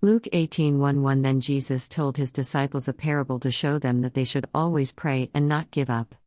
Luke 18:11 Then Jesus told his disciples a parable to show them that they should always pray and not give up.